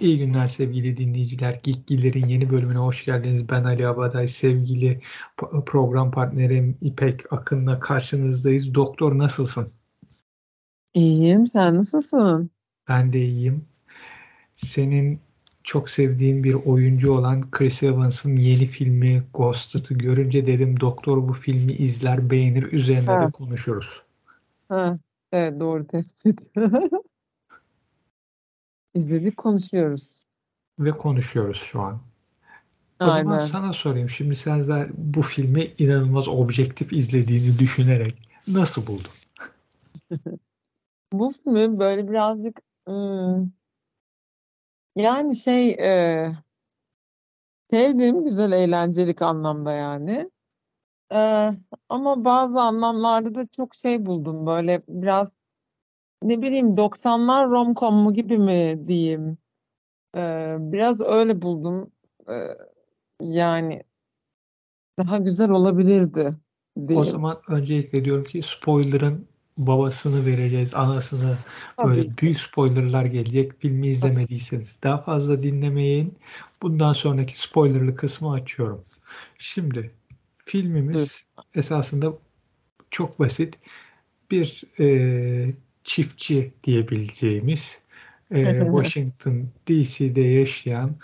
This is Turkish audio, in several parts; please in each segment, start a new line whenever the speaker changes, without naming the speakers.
İyi günler sevgili dinleyiciler. Geekgiller'in yeni bölümüne hoş geldiniz. Ben Ali Abaday, sevgili program partnerim İpek Akın'la karşınızdayız. Doktor nasılsın?
İyiyim, sen nasılsın?
Ben de iyiyim. Senin çok sevdiğin bir oyuncu olan Chris Evans'ın yeni filmi Ghosted'ı görünce dedim doktor bu filmi izler, beğenir, üzerinde ha. de konuşuruz.
Ha, evet doğru tespit. İzledik, konuşuyoruz.
Ve konuşuyoruz şu an. O Aynen. zaman sana sorayım. Şimdi sen de bu filmi inanılmaz objektif izlediğini düşünerek nasıl buldun?
bu filmi böyle birazcık ım, yani şey e, sevdiğim güzel eğlencelik anlamda yani. E, ama bazı anlamlarda da çok şey buldum böyle biraz ne bileyim 90'lar romcom mu gibi mi diyeyim. Ee, biraz öyle buldum. Ee, yani daha güzel olabilirdi
O zaman öncelikle diyorum ki spoiler'ın babasını vereceğiz, anasını böyle
Tabii
büyük spoiler'lar gelecek. Filmi izlemediyseniz daha fazla dinlemeyin. Bundan sonraki spoiler'lı kısmı açıyorum. Şimdi filmimiz esasında çok basit. Bir e, çiftçi diyebileceğimiz e, Washington DC'de yaşayan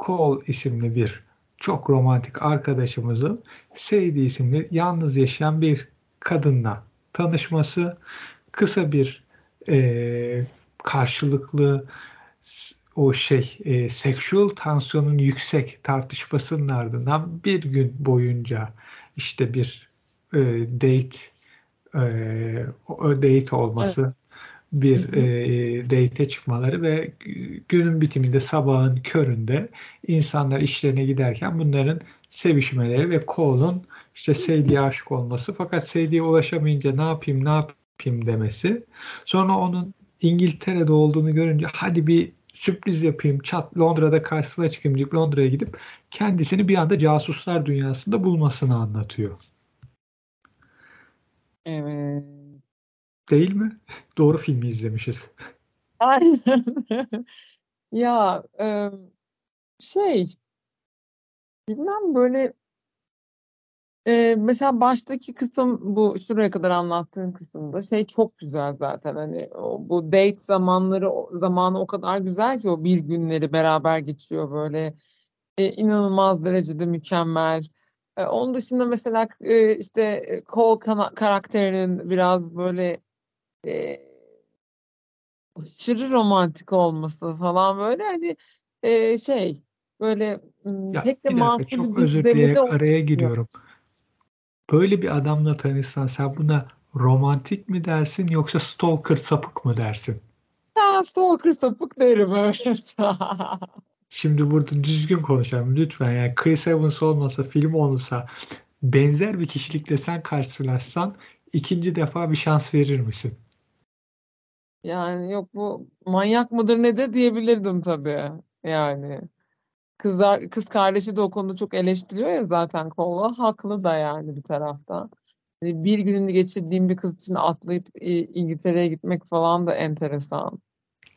Cole isimli bir çok romantik arkadaşımızın Sadie isimli yalnız yaşayan bir kadınla tanışması kısa bir e, karşılıklı o şey e, seksüel tansiyonun yüksek tartışmasının ardından bir gün boyunca işte bir e, date e, o date olması bir e, date çıkmaları ve günün bitiminde sabahın köründe insanlar işlerine giderken bunların sevişmeleri ve Cole'un işte Sadie'ye aşık olması fakat Sadie'ye ulaşamayınca ne yapayım ne yapayım demesi sonra onun İngiltere'de olduğunu görünce hadi bir sürpriz yapayım çat Londra'da karşısına çıkayım deyip Londra'ya gidip kendisini bir anda casuslar dünyasında bulmasını anlatıyor.
Evet.
Değil mi? Doğru filmi izlemişiz.
Ya, emm, şey bilmem, böyle eee, mesela baştaki kısım bu şuraya kadar anlattığın kısımda şey çok güzel zaten, hani, o bu date zamanları o zamanı o kadar güzel ki o bir günleri beraber geçiyor böyle, eee, inanılmaz derecede mükemmel. Eee, onun dışında mesela eee, işte, Cole karakterinin biraz böyle Eee, aşırı romantik olması falan böyle hani, eee, şey, böyle,
Ya,
pek de
bir
makul
çok
bir
özür
düzlemede
dileyerek araya
oturtmuyor.
giriyorum. Böyle bir adamla tanışsan sen buna romantik mi dersin yoksa stalker sapık mı dersin?
Ya, stalker sapık derim, evet.
Şimdi burada düzgün konuşalım lütfen. Yani Chris Evans olmasa, film olsa benzer bir kişilikle sen karşılaşsan ikinci defa bir şans verir misin?
Yani yok bu manyak mıdır nedir diyebilirdim tabii. Yani. Kızlar kız kardeşi de o konuda çok eleştiriyor ya zaten Cole'u. Haklı da yani bir taraftan. Hani bir gününü geçirdiğim bir kız için atlayıp İngiltere'ye gitmek falan da enteresan.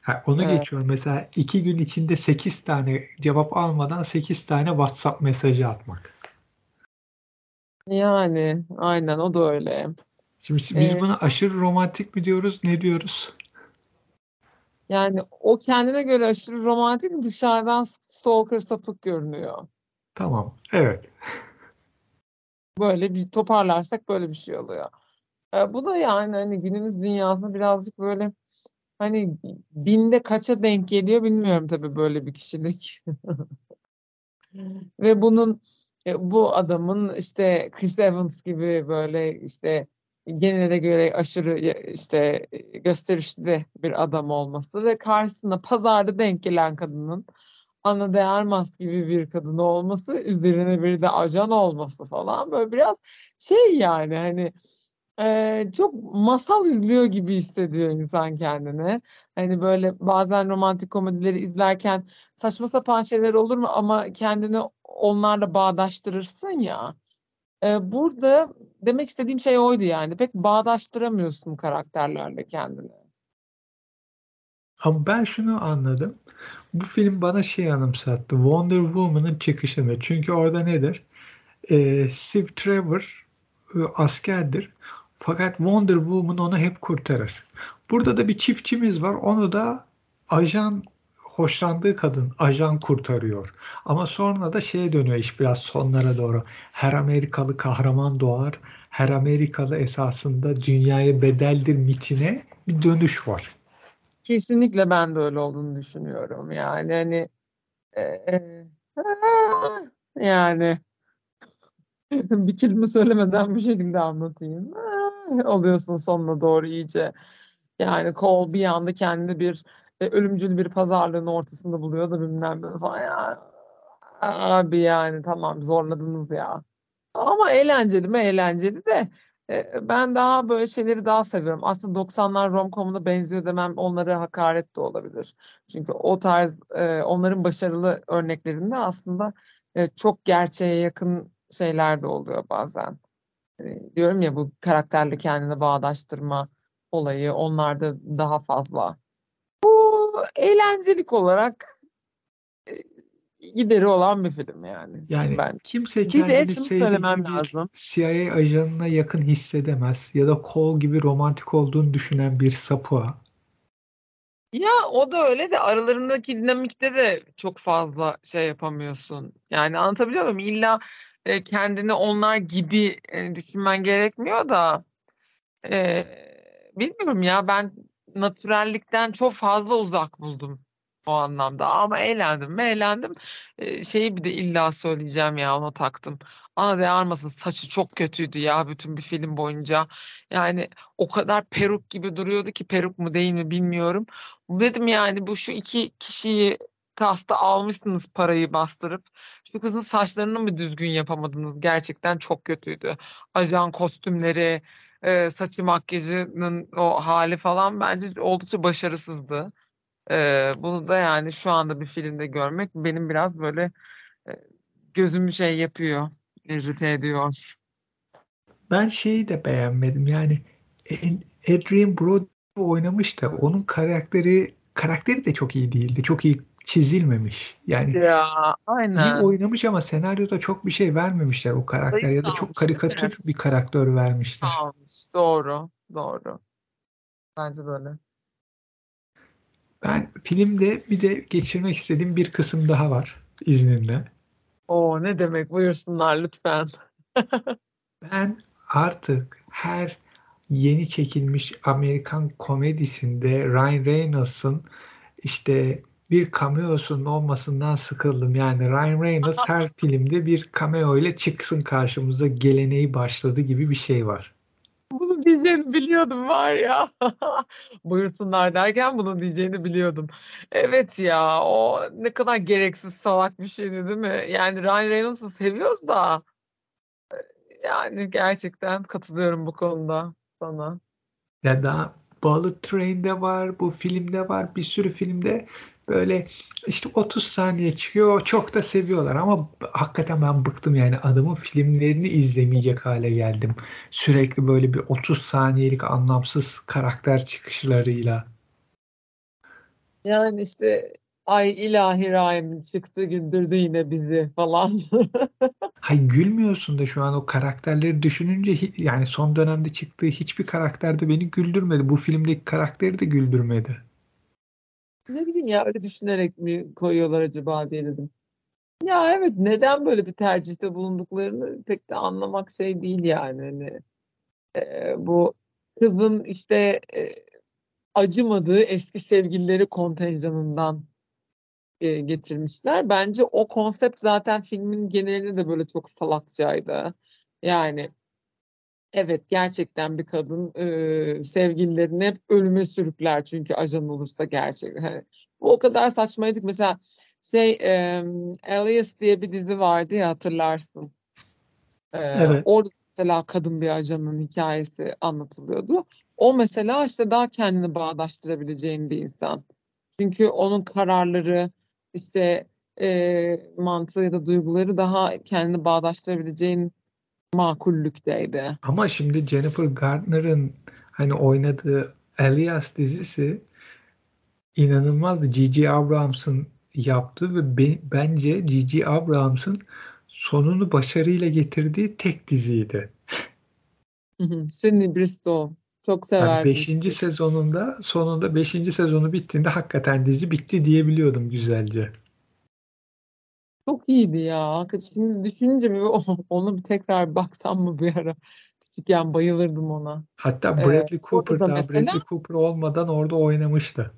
Ha, onu
Evet.
geçiyorum. Mesela iki gün içinde sekiz tane cevap almadan sekiz tane WhatsApp mesajı atmak.
Yani aynen o da öyle.
Şimdi biz buna aşırı romantik mi diyoruz, ne diyoruz?
Yani o kendine göre aşırı romantik, dışarıdan stalker sapık görünüyor.
Tamam, evet.
Böyle bir toparlarsak böyle bir şey oluyor. Eee, bu da yani, hani, günümüz dünyasında birazcık böyle, hani, binde kaça denk geliyor bilmiyorum tabii böyle bir kişilik. Ve bunun, eee, bu adamın, işte, Chris Evans gibi böyle, işte, genele göre aşırı işte, gösterişli bir adam olması ve karşısına pazarda denk gelen kadının Ana de Armas gibi bir kadın olması, üzerine bir de ajan olması falan böyle biraz şey yani, hani, eee, çok masal izliyor gibi hissediyor insan kendini. Hani, böyle bazen romantik komedileri izlerken saçma sapan şeyler olur mu ama kendini onlarla bağdaştırırsın ya. Burada demek istediğim şey oydu yani. Pek bağdaştıramıyorsun karakterlerle kendini.
Ama ben şunu anladım. Bu film bana şey anımsattı. Wonder Woman'ın çıkışını. Çünkü orada nedir? Ee, Steve Trevor e, askerdir. Fakat Wonder Woman onu hep kurtarır. Burada da bir çiftçimiz var. Onu da ajan hoşlandığı kadın ajan kurtarıyor. Ama sonra da şeye dönüyor iş biraz sonlara doğru. Her Amerikalı kahraman doğar. Her Amerikalı esasında dünyaya bedeldir mitine bir dönüş var.
Kesinlikle ben de öyle olduğunu düşünüyorum. Yani hani e, e, yani bir kelime söylemeden bu şekilde anlatayım. Oluyorsun sonuna doğru iyice. Yani Cole bir anda kendini bir e, ölümcül bir pazarlığın ortasında buluyor da bilmem ne falan. Ya, abi yani tamam zorladınız ya. Ama eğlenceli mi? Eğlenceli de e, ben daha böyle şeyleri daha seviyorum. Aslında 90'lar romcom'una benziyor demem onlara hakaret de olabilir. Çünkü o tarz e, onların başarılı örneklerinde aslında e, çok gerçeğe yakın şeyler de oluyor bazen. Hani diyorum ya bu karakterle kendini bağdaştırma olayı onlarda daha fazla. Eğlencelik olarak gideri olan bir film yani.
Yani
ben.
kimse kendini sevdiği
lazım.
CIA ajanına yakın hissedemez ya da Cole gibi romantik olduğunu düşünen bir sapığa.
Ya o da öyle de aralarındaki dinamikte de çok fazla şey yapamıyorsun. Yani anlatabiliyor muyum? İlla e, kendini onlar gibi e, düşünmen gerekmiyor da e, bilmiyorum ya ben natürellikten çok fazla uzak buldum o anlamda. Ama eğlendim mi eğlendim. E, şeyi bir de illa söyleyeceğim ya ona taktım. Ana de Armas'ın saçı çok kötüydü ya bütün bir film boyunca. Yani o kadar peruk gibi duruyordu ki peruk mu değil mi bilmiyorum. Dedim yani bu şu iki kişiyi kasta almışsınız parayı bastırıp. Şu kızın saçlarını mı düzgün yapamadınız? Gerçekten çok kötüydü. Ajan kostümleri, e, saçı makyajının o hali falan bence oldukça başarısızdı. E, bunu da yani şu anda bir filmde görmek benim biraz böyle e, gözümü şey yapıyor, irrite ediyor.
Ben şeyi de beğenmedim. Yani Adrien Brody oynamış da onun karakteri karakteri de çok iyi değildi. Çok iyi çizilmemiş. Yani
Ya
iyi
aynen.
oynamış ama senaryoda çok bir şey vermemişler o karakter
Zayıf
ya da çok karikatür bir karakter vermişler.
Kalmış. Doğru. Doğru. Bence böyle.
Ben filmde bir de geçirmek istediğim bir kısım daha var izninle.
O ne demek buyursunlar lütfen.
Ben artık her yeni çekilmiş Amerikan komedisinde Ryan Reynolds'ın işte bir cameo'sunun olmasından sıkıldım. Yani Ryan Reynolds her filmde bir cameo ile çıksın karşımıza geleneği başladı gibi bir şey var.
Bunu diyeceğini biliyordum var ya. Buyursunlar derken bunu diyeceğini biliyordum. Evet ya o ne kadar gereksiz salak bir şeydi değil mi? Yani Ryan Reynolds'ı seviyoruz da yani gerçekten katılıyorum bu konuda sana.
Ya da Bullet Train'de var, bu filmde var, bir sürü filmde böyle işte 30 saniye çıkıyor. Çok da seviyorlar ama hakikaten ben bıktım yani adamın filmlerini izlemeyecek hale geldim. Sürekli böyle bir 30 saniyelik anlamsız karakter çıkışlarıyla.
Yani işte ay ilahi Ryan çıktı güldürdü yine bizi falan.
Hay gülmüyorsun da şu an o karakterleri düşününce yani son dönemde çıktığı hiçbir karakter de beni güldürmedi. Bu filmdeki karakteri de güldürmedi.
Ne bileyim ya öyle düşünerek mi koyuyorlar acaba diye dedim. Ya evet neden böyle bir tercihte bulunduklarını pek de anlamak şey değil yani. Hani, e, bu kızın işte e, acımadığı eski sevgilileri kontenjanından e, getirmişler. Bence o konsept zaten filmin genelinde de böyle çok salakçaydı. Yani evet gerçekten bir kadın e, sevgililerini hep ölüme sürükler çünkü ajan olursa gerçekten. Hani, bu o kadar saçmaydı ki mesela şey e, Alias diye bir dizi vardı ya hatırlarsın. E,
Evet.
orada mesela kadın bir ajanın hikayesi anlatılıyordu. O mesela işte daha kendini bağdaştırabileceğin bir insan. Çünkü onun kararları işte e, mantığı ya da duyguları daha kendini bağdaştırabileceğin makullükteydi.
Ama şimdi Jennifer Gardner'ın hani oynadığı Alias dizisi inanılmazdı. G.G. Abrams'ın yaptığı ve be, bence G.G. Abrams'ın sonunu başarıyla getirdiği tek diziydi.
Sidney Bristol. Çok severdim.
Yani beşinci
işte.
sezonunda sonunda beşinci sezonu bittiğinde hakikaten dizi bitti diyebiliyordum güzelce.
Çok iyiydi ya. Şimdi düşününce mi onu bir tekrar baksam mı bir ara? Küçükken bayılırdım ona.
Hatta
Ee,
Bradley
orada
Cooper
da mesela
Bradley Cooper olmadan orada oynamıştı.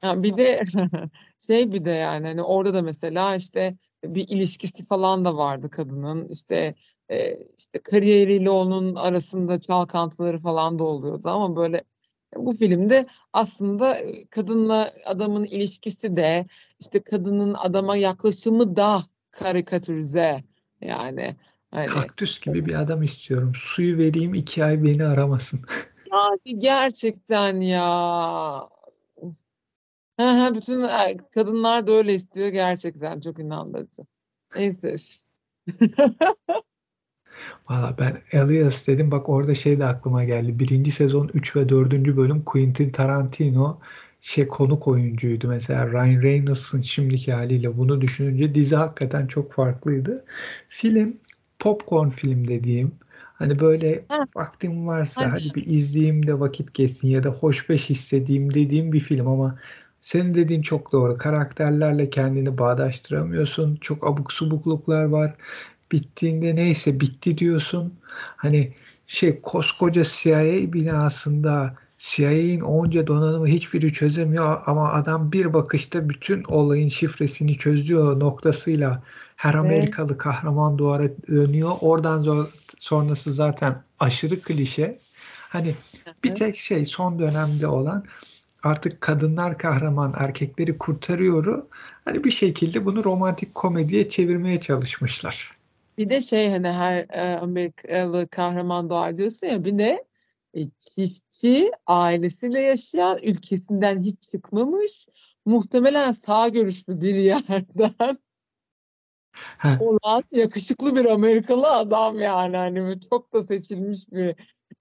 Ha, bir de şey bir de yani hani orada da mesela işte bir ilişkisi falan da vardı kadının işte e, işte kariyeriyle onun arasında çalkantıları falan da oluyordu ama böyle bu filmde aslında e, kadınla adamın ilişkisi de işte kadının adama yaklaşımı da karikatürize yani hani
Kaktüs gibi bir adam istiyorum. Suyu vereyim iki ay beni aramasın.
yani gerçekten ya bütün e, kadınlar da öyle istiyor gerçekten çok inandırıcı. Neyse.
Valla ben Alias dedim bak orada şey de aklıma geldi. Birinci sezon 3 ve 4. bölüm Quentin Tarantino şey konuk oyuncuydu. Mesela Ryan Reynolds'ın şimdiki haliyle bunu düşününce dizi hakikaten çok farklıydı. Film popcorn film dediğim hani böyle
Ha,
vaktim varsa hadi bir izleyeyim de vakit geçsin ya da hoşbeş hissedeyim dediğim bir film ama senin dediğin çok doğru. Karakterlerle kendini bağdaştıramıyorsun. Çok abuk subukluklar var bittiğinde neyse bitti diyorsun. Hani şey koskoca CIA binasında CIA'in onca donanımı hiçbiri çözemiyor ama adam bir bakışta bütün olayın şifresini çözüyor noktasıyla her Amerikalı kahraman duvara dönüyor. Oradan sonrası zaten aşırı klişe. Hani bir tek şey son dönemde olan artık kadınlar kahraman erkekleri kurtarıyor. Hani bir şekilde bunu romantik komediye çevirmeye çalışmışlar.
Bir de şey hani her e, Amerikalı kahraman doğar diyorsun ya bir de e, çiftçi ailesiyle yaşayan ülkesinden hiç çıkmamış muhtemelen sağ görüşlü bir yerden
Ha,
olan yakışıklı bir Amerikalı adam yani hani çok da seçilmiş bir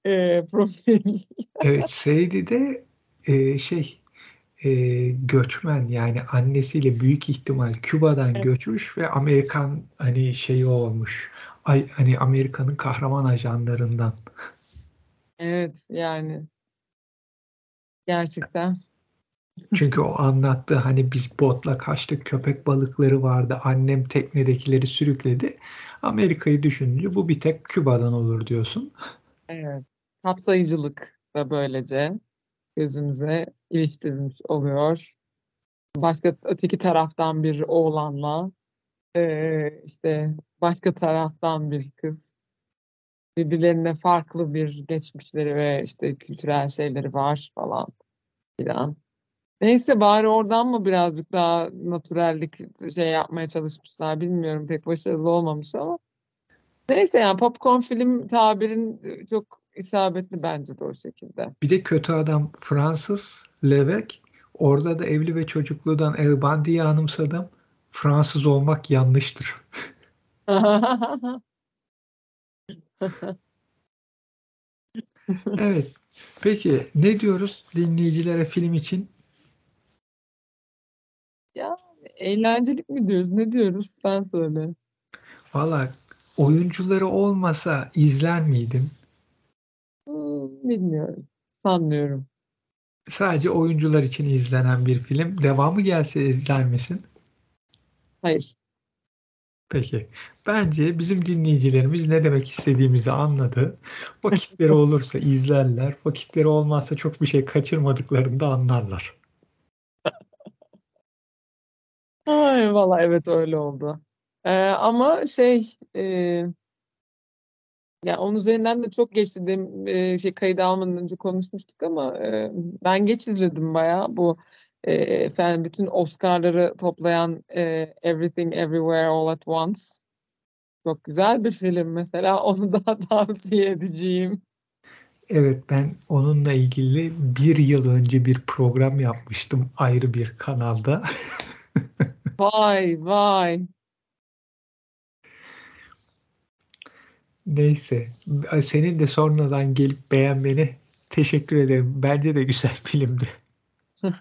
e, profil.
Evet, Seydi de e, şey e, göçmen yani annesiyle büyük ihtimal Küba'dan göçmüş ve Amerikan hani şeyi olmuş. Ay, hani Amerika'nın kahraman ajanlarından.
Evet yani gerçekten.
Çünkü o anlattı hani biz botla kaçtık köpek balıkları vardı annem teknedekileri sürükledi. Amerika'yı düşününce bu bir tek Küba'dan olur diyorsun.
Evet. Kapsayıcılık da böylece gözümüze iliştirilmiş oluyor. Başka öteki taraftan bir oğlanla eee, işte başka taraftan bir kız birbirlerine farklı bir geçmişleri ve işte kültürel şeyleri var falan filan. Neyse bari oradan mı birazcık daha natürellik şey yapmaya çalışmışlar bilmiyorum pek başarılı olmamış ama. Neyse yani popcorn film tabirin e, çok isabetli bence de o şekilde.
Bir de kötü adam Fransız Levek. Orada da evli ve çocukludan El Bundy'yi anımsadım. Fransız olmak yanlıştır. Evet. Peki ne diyoruz dinleyicilere film için?
Ya eğlencelik mi diyoruz? Ne diyoruz? Sen söyle.
Valla oyuncuları olmasa izler miydin?
Bilmiyorum. Sanmıyorum.
Sadece oyuncular için izlenen bir film. Devamı gelse izler misin?
Hayır.
Peki. Bence bizim dinleyicilerimiz ne demek istediğimizi anladı. Vakitleri olursa izlerler. Vakitleri olmazsa çok bir şey kaçırmadıklarını da anlarlar.
Ay valla evet öyle oldu. Ee, ama şey e, ya onun üzerinden de çok geçti. Dem, e, şey kaydı almadan önce konuşmuştuk ama e, ben geç izledim bayağı bu e, efendim bütün Oscar'ları toplayan e, Everything Everywhere All at Once. Çok güzel bir film mesela. Onu da tavsiye edeceğim.
Evet ben onunla ilgili bir yıl önce bir program yapmıştım ayrı bir kanalda.
Vay vay.
Neyse senin de sonradan gelip beğenmeni teşekkür ederim. Bence de güzel filmdi.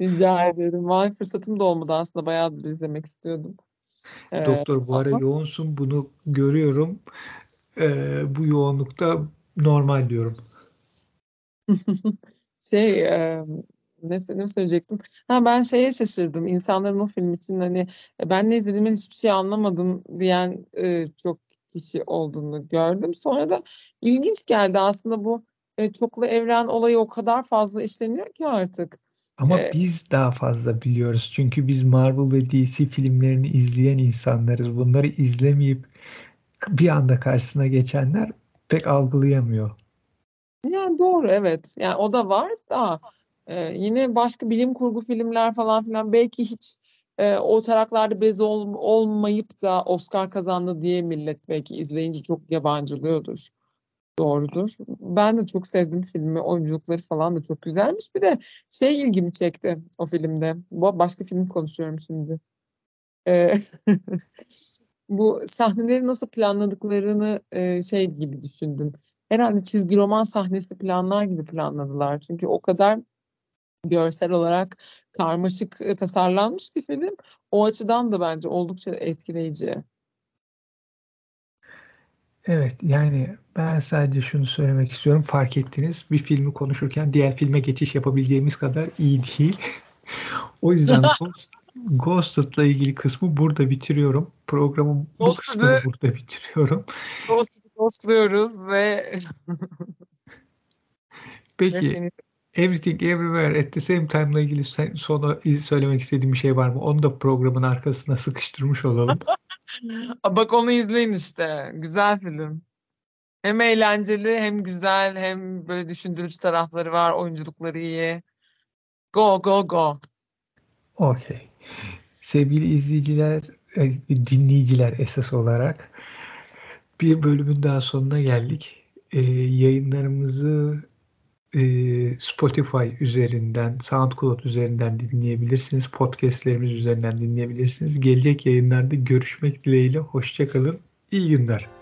Rica ederim. Vay fırsatım da olmadı aslında. Bayağıdır izlemek istiyordum. Ee,
Doktor bu ara
ama
yoğunsun. Bunu görüyorum. Ee, bu yoğunlukta normal diyorum.
şey e, ne, ne söyleyecektim? Ha ben şeye şaşırdım. İnsanların o film için hani "E, ben ne izlediğimden hiçbir şey anlamadım diyen e, çok kişi olduğunu gördüm. Sonra da ilginç geldi aslında bu e, çoklu evren olayı o kadar fazla işleniyor ki artık.
Ama
E,
biz daha fazla biliyoruz. Çünkü biz Marvel ve DC filmlerini izleyen insanlarız. Bunları izlemeyip bir anda karşısına geçenler pek algılayamıyor.
Yani doğru evet. Yani o da var da e, yine başka bilim kurgu filmler falan filan belki hiç e, o taraklarda bez ol- olmayıp da Oscar kazandı diye millet belki izleyince çok yabancılıyordur. Doğrudur. Ben de çok sevdim filmi. Oyunculukları falan da çok güzelmiş. Bir de şey ilgimi çekti o filmde. Bu başka film konuşuyorum şimdi. E, bu sahneleri nasıl planladıklarını e, şey gibi düşündüm. Herhalde çizgi roman sahnesi planlar gibi planladılar. Çünkü o kadar görsel olarak karmaşık e, tasarlanmış ki film. O açıdan da bence oldukça etkileyici.
Evet yani ben sadece şunu söylemek istiyorum. Fark ettiniz bir filmi konuşurken diğer filme geçiş yapabileceğimiz kadar iyi değil. o yüzden Ghost, Ghosted'la ilgili kısmı burada bitiriyorum. Programın bu kısmını burada bitiriyorum.
Ghosted'ı ghostluyoruz ve
Peki Everything Everywhere at the Same Time'la ilgili sen- sonra söylemek istediğim bir şey var mı? Onu da programın arkasına sıkıştırmış olalım.
Bak onu izleyin işte. Güzel film. Hem eğlenceli hem güzel hem böyle düşündürücü tarafları var. Oyunculukları iyi. Go go go.
Okey. Sevgili izleyiciler, e, dinleyiciler esas olarak bir bölümün daha sonuna geldik. Ee, yayınlarımızı Spotify üzerinden, SoundCloud üzerinden dinleyebilirsiniz. Podcastlerimiz üzerinden dinleyebilirsiniz. Gelecek yayınlarda görüşmek dileğiyle. Hoşçakalın. İyi günler.